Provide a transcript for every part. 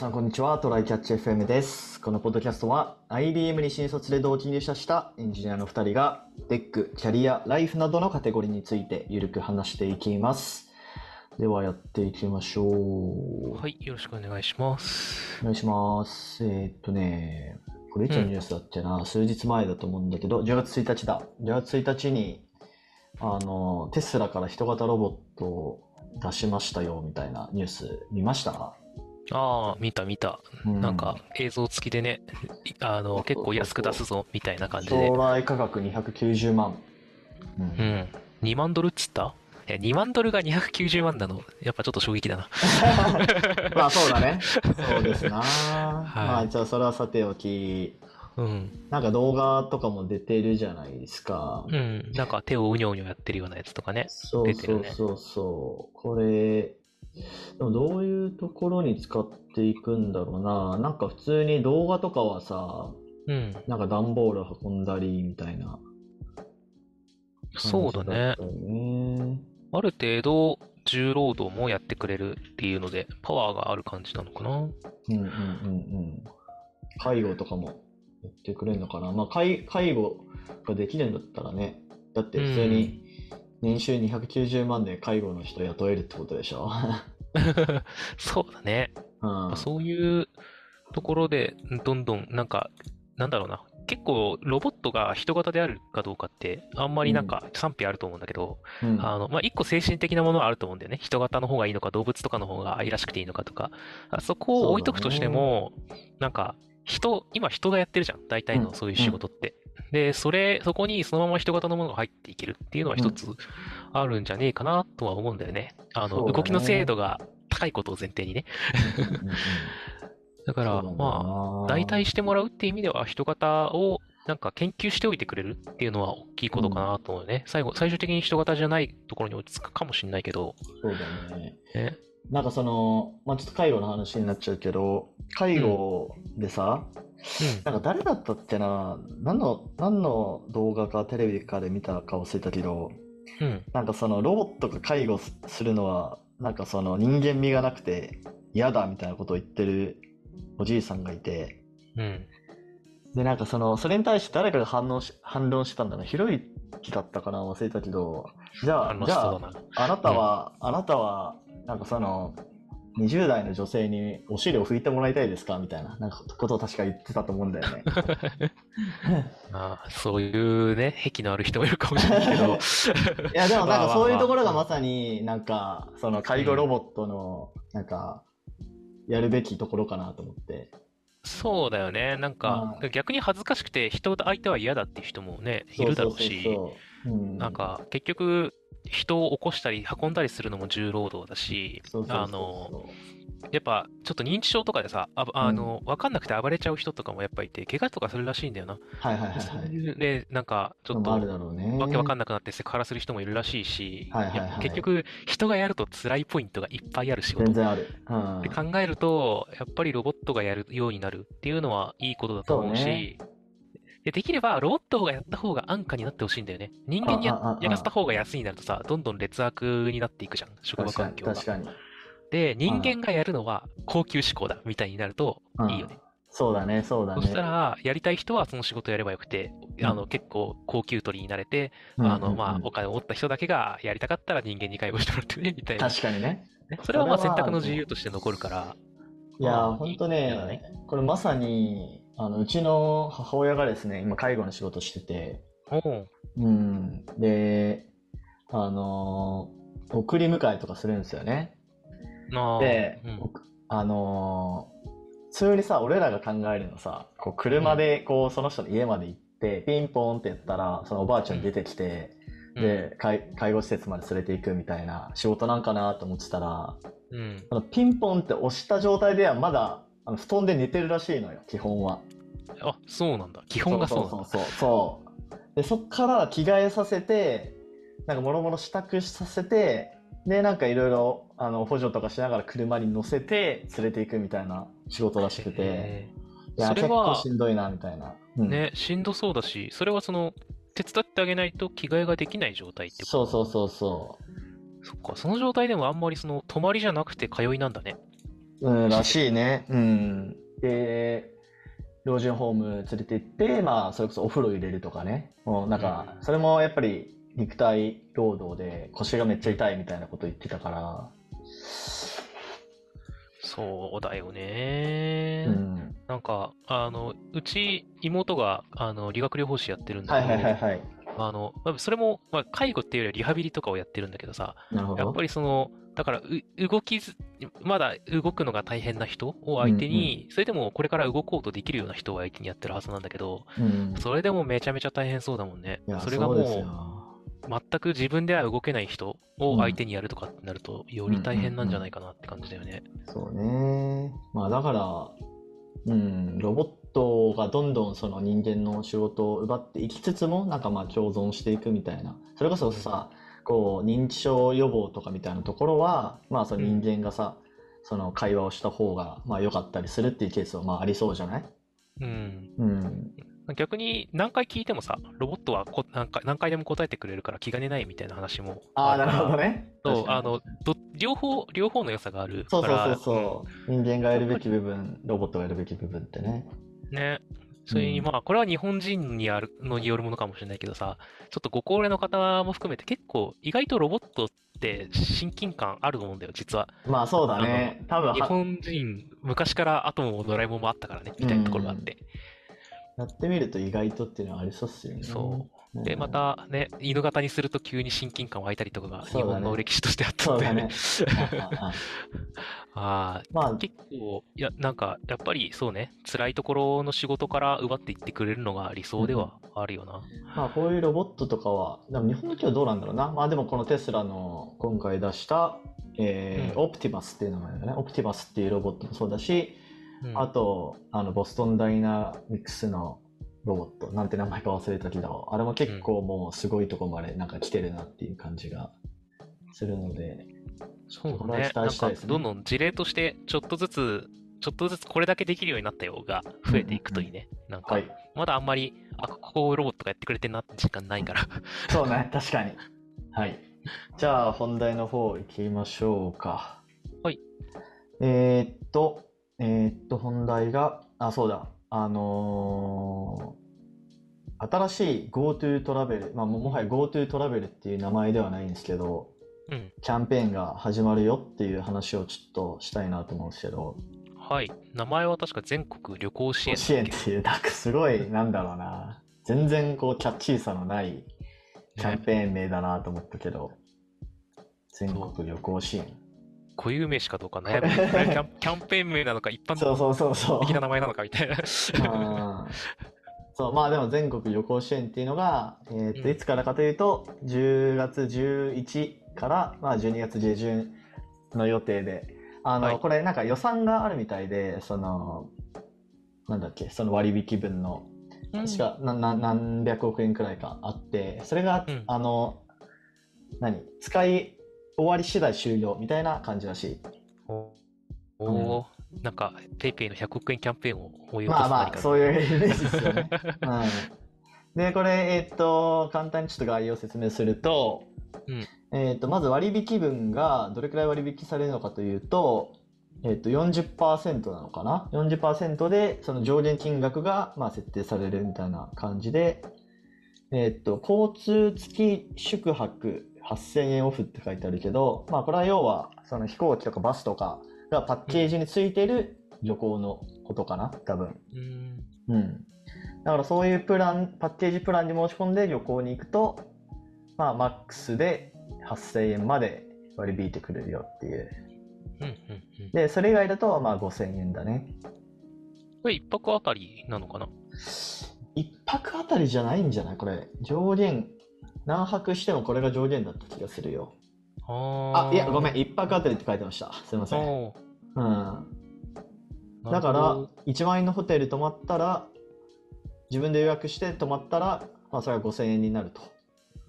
さんこんにちは。トライキャッチ FM です。このポッドキャストは IBM に新卒で同期入社したエンジニアの2人がテック、キャリア、ライフなどのカテゴリーについてゆるく話していきます。ではやっていきましょう。はい、よろしくお願いします。お願いします。えーっとね、これいつのニュースだっけな、数日前だと思うんだけど、10月1日だ。10月1日に、あの、テスラから人型ロボットを出しましたよ、みたいなニュース見ましたああ、見た見た。うなんか映像付きでね、い あの、結構安く出すぞ、みたいな感じで将。来価格290万。うんうん。2万ドルっつった？いや、2万ドルが290万なの、やっぱちょっと衝撃だな。まあそうだね。そうですな。まあじゃあそれはさておき、うん。なんか動画とかも出てるじゃないですか。うん。なんか手をうにょうにょやってるようなやつとかね。そうそうそうそう。これ、でもどういうところに使っていくんだろうな。なんか普通に動画とかはさ、うん。なんか段ボール運んだりみたいなそうだね。ある程度、重労働もやってくれるっていうので、パワーがある感じなのかな。うんうんうんうん。介護とかもやってくれるのかな。まあ介、介護ができるんだったらね。だって普通に年収290万で介護の人雇えるってことでしょ？そうだね。うん。そういうところで、どんどん、なんか、なんだろうな。結構、ロボットが人型であるかどうかって、あんまりなんか賛否あると思うんだけど、うんあの、まあ、一個精神的なものはあると思うんだよね。人型の方がいいのか、動物とかの方が愛らしくていいのかとか。あそこを置いとくとしても、なんか、人、今人がやってるじゃん。大体うんのそういう仕事って。で、それ、そこにそのまま人型のものが入っていけるっていうのは一つあるんじゃねえかなとは思うんだよね。あの、ね動きの精度が高いことを前提にね。うんうんうん だから、まあ、な代替してもらうっていう意味では、人型をなんか研究しておいてくれるっていうのは大きいことかなと思うね。最後、最終的に人型じゃないところに落ち着くかもしれないけど、そうだね。ね。なんかその、まあちょっと介護の話になっちゃうけど、介護でさ、なんか誰だったっけな、何の、何の動画かテレビかで見たか忘れたけど、うん。うん。なんかそのロボットが介護すするのは、なんかその人間味がなくて嫌だみたいなことを言ってるおじいさんがいて、うん。で、なんかその、それに対して誰かが反応し、反論してたんだな。ひろゆきだったかな忘れたけど、じゃあ、じゃあ。あなたは、あなたは、なんかその、20代の女性にお尻を拭いてもらいたいですか？みたいな、なんかことを確か言ってたと思うんだよね。まあ、そういうね、癖のある人もいるかもしれないけど。いや、でもなんかそういうところがまささになんか、その介護ロボットの、なんか、やるべきところかなと思って。そうだよね。なんか、逆に恥ずかしくて人相手は嫌だっていう人もね、いるだろうし、なんか、結局、人を起こしたり運んだりするのも重労働だし、あの、やっぱ、ちょっと認知症とかでさ、ああの、わかんなくて暴れちゃう人とかもやっぱいて、怪我とかするらしいんだよな。はいはいはいそうはい。いうね、なんか、ちょっと。わけわかんなくなってセクハラする人もいるらしいし、はいはいはいや結局、人がやると辛いポイントがいっぱいある仕事全然ある。うんで。考えると、やっぱりロボットがやるようになるっていうのはいいことだと思うし、でできればロボットがやった方が安価になってほしいんだよね。人間にやらせた方が安いになるとさ、どんどん劣悪になっていくじゃん、職場環境が。確かに。で、人間がやるのは高級志向だみたいになるといいよね。そうだね、そうだね。そしたら、やりたい人はその仕事やればよくて、うんあの、結構高級取りになれて、あの、まあ、お金を持った人だけがやりたかったら人間に介護してもらってね、みたいな。確かにね。ねそれはまあ選択の自由として残るから、いやほんとね、これまさに、あの、うちの母親がですね、今介護の仕事してて、おう。うん。で、あのー送り迎えとかするんですよね。あーで、うん。僕あのー普通にさ、俺らが考えるのさ、こう車でこうその人の家まで行って、ピンポンってやったら、そのおばあちゃん出てきて、で、介介護施設まで連れて行くみたいな仕事なんかなと思ってたら、うん。あのピンポンって押した状態ではまだあの布団で寝てるらしいのよ、基本は。あ、そうなんだ。基本がそうなんだ。そうそうそう。で、そっから着替えさせて、なんかもろもろ支度させて、で、なんかいろいろ、あの、補助とかしながら車に乗せて連れて行くみたいな仕事らしくて、へいや、それは結構しんどいな、みたいな。うんーね、しんどそうだし、それはその、手伝ってあげないと着替えができない状態ってこと？そうそうそうそう。そっか、その状態でもあんまりその、泊まりじゃなくて通いなんだね。うん、らしいね。うん。で、老人ホーム連れて行って、まあ、それこそお風呂入れるとかね。もうなんか、うんそれもやっぱり肉体労働で腰がめっちゃ痛いみたいなこと言ってたから、そうだよね。うん。なんか、あの、うち妹が、あの、理学療法士やってるんだはいけど、はいはいはい。あの、まあそれも、まあ、介護っていうよりはリハビリとかをやってるんだけどさ、ど。やっぱりその、だから、う動きず、まだ動くのが大変な人を相手に、それでもこれから動こうとできるような人を相手にやってるはずなんだけど、うん。それでもめちゃめちゃ大変そうだもんねそれがもそう。全く自分では動けない人を相手にやるとかってなると、より大変なんじゃないかなって感じだよね。そうね。まあだから、うん、ロボットがどんどんその人間の仕事を奪っていきつつも、なんかまあ共存していくみたいな。それこそさ、こう、認知症予防とかみたいなところは、まあその人間がさ、その会話をした方がまあ良かったりするっていうケースはまあありそうじゃない？うん。うん。逆に何回聞いてもさ、ロボットはこ何回何回でも答えてくれるから気兼ねないみたいな話もああ、なるほどね。そう、あの、ど、両方、両方の良さがあるそうそうから、そうそう。人間がやるべき部分、ロボットがやるべき部分ってね。うんね。それに、うんまあ、これは日本人にあるのによるものかもしれないけどさ、ちょっとご高齢の方も含めて結構、意外とロボットって親近感あると思うんだよ、実は。まあそうだね。多分は日本人、昔からアトムもドラえもんもあったからね、みたいなところがあって。やってみると意外とっていうのはありそうっすよね。そう。で、うんまたね、犬型にすると急に親近感湧いたりとかが日本の歴史としてあったそうだんだよねね。。あ まあ、結構、いや、なんか、やっぱりそうね、辛いところの仕事から奪っていってくれるのが理想ではあるよな。まあ、こういうロボットとかは、でも日本の企業どうなんだろうな。まあでもこのテスラの今回出した、えーうんオプティマスっていう名前だね。オプティマスっていうロボットもそうだし、うんあと、あの、ボストンダイナミクスのロボット、なんて名前か忘れたけど、あれも結構もうすごいとこまでなんか来てるなっていう感じがするので、そうね。期なんかどんどん事例として、ちょっとずつ、ちょっとずつこれだけできるようになったよが増えていくといいね。なんかはい。、まだあんまり、あ、ここロボットがやってくれてんなって時間ないから。そうね、確かに。はい。じゃあ、本題の方行きましょうか。はい。えーっと、えーっと、本題が、あ、そうだ、あのー新しい GoTo トラベル、まあ、ももはや GoTo トラベルっていう名前ではないんですけど、うん。キャンペーンが始まるよっていう話をちょっとしたいなと思うんですけど、はい。名前は確か全国旅行支援。支援っていう、なんかすごい、なんだろうな、全然こうキャッチーさのないキャンペーン名だなと思ったけど、全国旅行支援。固有名詞かどうか悩む。キャンペーン名なのか一般そうそうそうそう。的な名前なのかみたいな。うん。そう、まあでも全国旅行支援っていうのが、えーっと、うん。いつからかというと、10月11から、まあ12月下旬の予定で、あの、はい。これなんか予算があるみたいで、その、なんだっけ、その割引分の、確かなな何百億円くらいかあって、それが、うん。あの、何使い終わり次第終了みたいな感じらしい。おおー、なんか、ペイペイの100億円キャンペーンを思い起こまあまあ、そういうイメージですよね。うん、で、これ、えっと、簡単にちょっと概要を説明すると、うんえっと、まず割引分がどれくらい割引されるのかというと、えっと、40%なのかな ?40% で、その上限金額が、まあ、設定されるみたいな感じで、えっと、交通付き宿泊8000円オフって書いてあるけど、まあ、これは要は、その飛行機とかバスとかがパッケージについてる旅行のことかな多分。うん。うん。だからそういうプラン、パッケージプランに申し込んで旅行に行くと、まあ、マックスで8000円まで割り引いてくれるよっていう。うん、うん、うん。で、それ以外だと、まあ、5000円だね。これ一泊あたりなのかな？一泊あたりじゃないんじゃない？これ。上限。何泊してもこれが上限だった気がするよ。ああ、いや、ごめん。ん。一泊あたりって書いてました。すいません。おうん。ーだからなるほど、1万円のホテル泊まったら、自分で予約して泊まったら、まあ、それは5000円になると。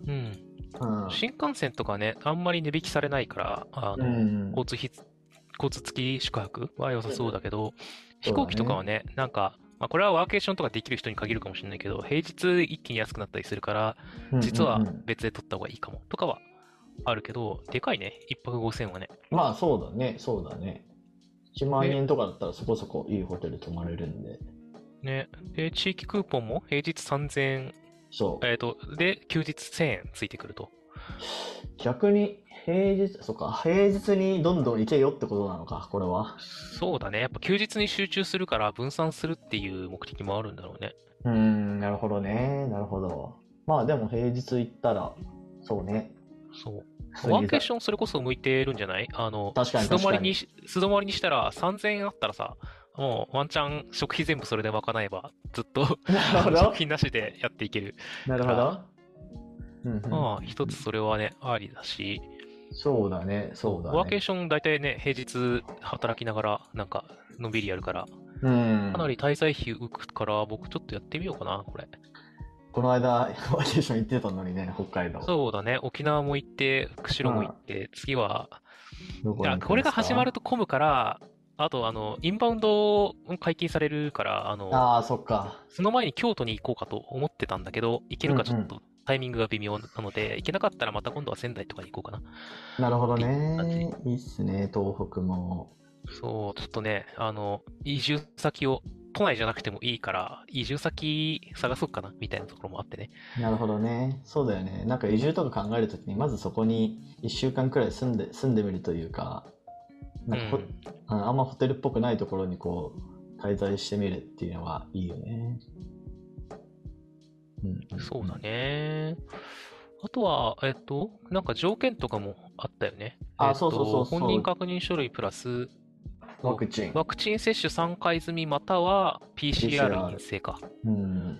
うん。うん。新幹線とかね、あんまり値引きされないから、あの、うん交通費、交通付き宿泊は良さそうだけど、うん飛行機とかはね、なんか、まあ、これはワーケーションとかできる人に限るかもしれないけど、平日一気に安くなったりするから、実は別で取った方がいいかもとかはあるけど、でかいね、一泊5000はね。まあそうだね、そうだね。1万円とかだったらそこそこいいホテル泊まれるんで。ね。で、地域クーポンも平日3000円、そう。えっ、と、で、休日1000円ついてくると。逆に平日、そっか、平日にどんどん行けよってことなのか、これは。そうだね。やっぱ休日に集中するから分散するっていう目的もあるんだろうね。うーん、なるほどね。なるほど。まあでも平日行ったら、そうね。そう。ワーケーションそれこそ向いてるんじゃない？あの、確かに素泊まりに素泊まりにしたら3000円あったらさ、もうワンチャン食費全部それで賄えば、ずっと食。費なしでやっていける。なるほど。うんうんまあ、一つそれはね、ありだし、そうだね、そうだね。ワーケーション大体ね、平日働きながら、なんか、のんびりやるから、うんか。なり滞在費浮くから、僕ちょっとやってみようかな、これ。この間、ワーケーション行ってたのにね、北海道。そうだね、沖縄も行って、釧路も行って、次は、いや、どこに行くんですか？これが始まると混むから、あと、あの、インバウンドも解禁されるから、あの、ああ、そっか。その前に京都に行こうかと思ってたんだけど、行けるかちょっとタイミングが微妙なので、行けなかったらまた今度は仙台とかに行こうかな。なるほどね。いいっすね、東北も。そう、ちょっとね、あの、移住先を、都内じゃなくてもいいから、移住先探そうかな、みたいなところもあってね。なるほどね。そうだよね。なんか移住とか考えるときに、まずそこに1週間くらい住んで、住んでみるというか、なんかほ、うんあんまホテルっぽくないところにこう、滞在してみるっていうのはいいよね。うん、そうだ。ね。あとは、えっと、なんか条件とかもあったよね。あえっとそうそうそう本人確認書類プラス、ワクチン。ワクチン接種3回済みまたは PCR 陰性か。うん。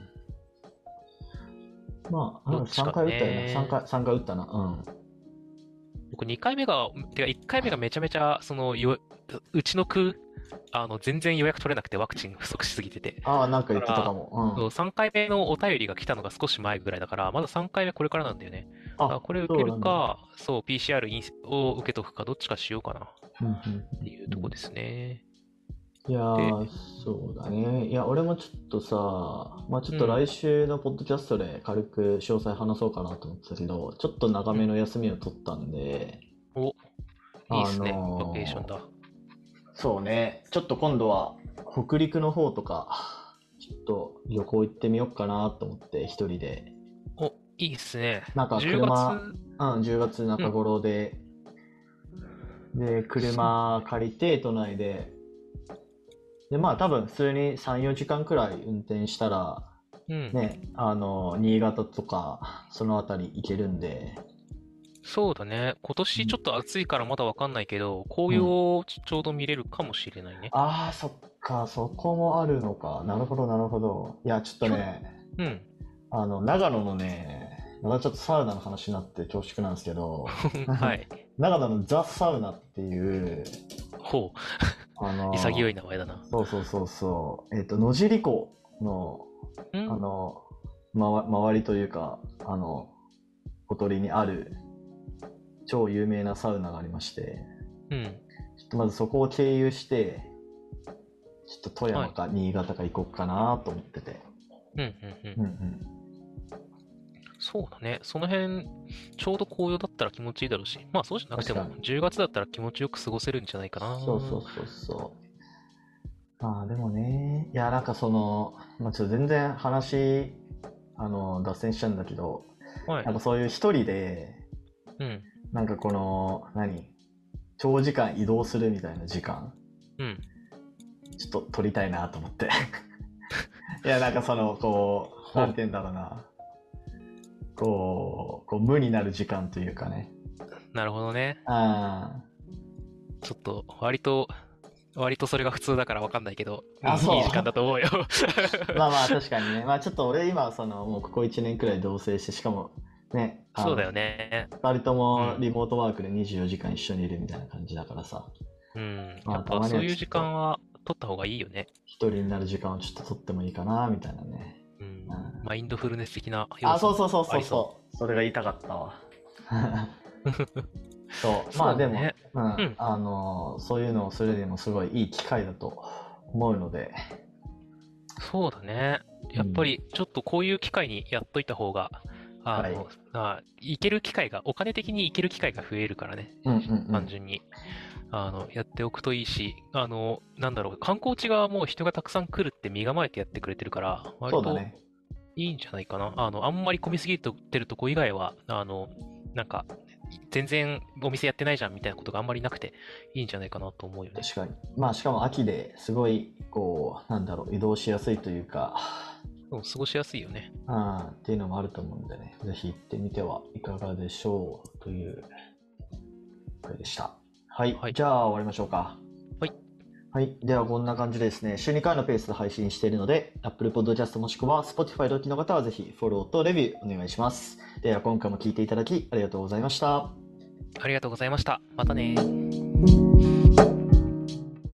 まあ、どっちかね3回打ったよね。3回、三回打ったな。うん。僕2回目が、てか1回目がめちゃめちゃ、その、ようちの区、あの、全然予約取れなくてワクチン不足しすぎてて。ああ、なんか言ってたかも。そううん3回目のお便りが来たのが少し前ぐらいだから、まだ3回目これからなんだよね。あ、これ受けるか、そう PCR を受けとくか、どっちかしようかなっていうとこですね。いやー、そうだね。いや、俺もちょっとさ、まあちょっと来週のポッドキャストで軽く詳細話そうかなと思ってたけど、ちょっと長めの休みを取ったんで、お、いいっすね。あのーバケーションだ。そうね、ちょっと今度は北陸の方とか、ちょっと旅行行ってみようかなと思って、一人で。お、いいっすね。なんか10車、月、うん、10月中頃で、で、車借りて、都内で、で、まあ多分普通に3、4時間くらい運転したら、うん。ね、あの、新潟とか、そのあたり行けるんで、そうだね。今年ちょっと暑いからまだわかんないけど、紅葉をちちょうど見れるかもしれないね。ああ、そっか、そこもあるのか。なるほど、なるほど。いや、ちょっとね、うん。あの、長野のね、またちょっとサウナの話になって恐縮なんですけど、はい。長野のザ・サウナっていう、ほあのう。潔い名前だな。そうそうそうそう、えっ、と、野尻湖の、うんあの、まわ、周りというか、あの、小鳥にある、超有名なサウナがありまして、うん。ちょっとまずそこを経由して、ちょっと富山か新潟か行こうかなと思ってて。うん、うん、う。うんんうん。そうだね。その辺、ちょうど紅葉だったら気持ちいいだろうし、まあそうじゃなくても確か、10月だったら気持ちよく過ごせるんじゃないかな。そうそうそうそう。まあでもね、いやなんかその、まあちょっと全然話、あの、脱線しちゃうんだけど、はいやっ。ぱそういう一人で、うん。なんかこの、何？長時間移動するみたいな時間、うん。ちょっと取りたいなと思って。いや、なんかその、こう、なんて言うんだろうな。こう、こう無になる時間というかね。なるほどね。あちょっと、割と、割とそれが普通だからわかんないけど、うんあそう？いい時間だと思うよ。ー まあまあ確かにね。まあちょっと俺今、その、もうここ1年くらい同棲して、しかも、ね、そうだよね。二人ともうんリモートワークで24時間一緒にいるみたいな感じだからさ、うん。まあやったまにそういう時間は取った方がいいよね。一人になる時間をちょっと取ってもいいかな、みたいなね。うんうん。マインドフルネス的なあ、そうそそうそうそうそそう。それが言いたかったわ。そう、まあでも、うんあの、そういうのをするにもすごいいい機会だと思うので、そうだね。やっぱり、ちょっとこういう機会にやっといた方が、あの、はいあ行ける機会が、お金的に行ける機会が増えるからね。うんうんうん単純に。あの、やっておくといいし、あの、なんだろう、観光地側も人がたくさん来るって身構えてやってくれてるから、割と。いいんじゃないかな。あの、あんまり混みすぎてるとこ以外は、あの、なんか、全然お店やってないじゃんみたいなことがあんまりなくていいんじゃないかなと思うよね。確かに。まあしかも秋ですごい、こう、なんだろう、移動しやすいというか、うん過ごしやすいよね。うん、っていうのもあると思うんでね、ぜひ行ってみてはいかがでしょうという、これでした。はい。はいじゃあ終わりましょうか。はい。はい。ではこんな感じでですね、週2回のペースで配信しているので、Apple Podcast もしくは Spotify でお聞きの方はぜひフォローとレビューお願いします。では今回も聞いていただきありがとうございました。ありがとうございました。またねー。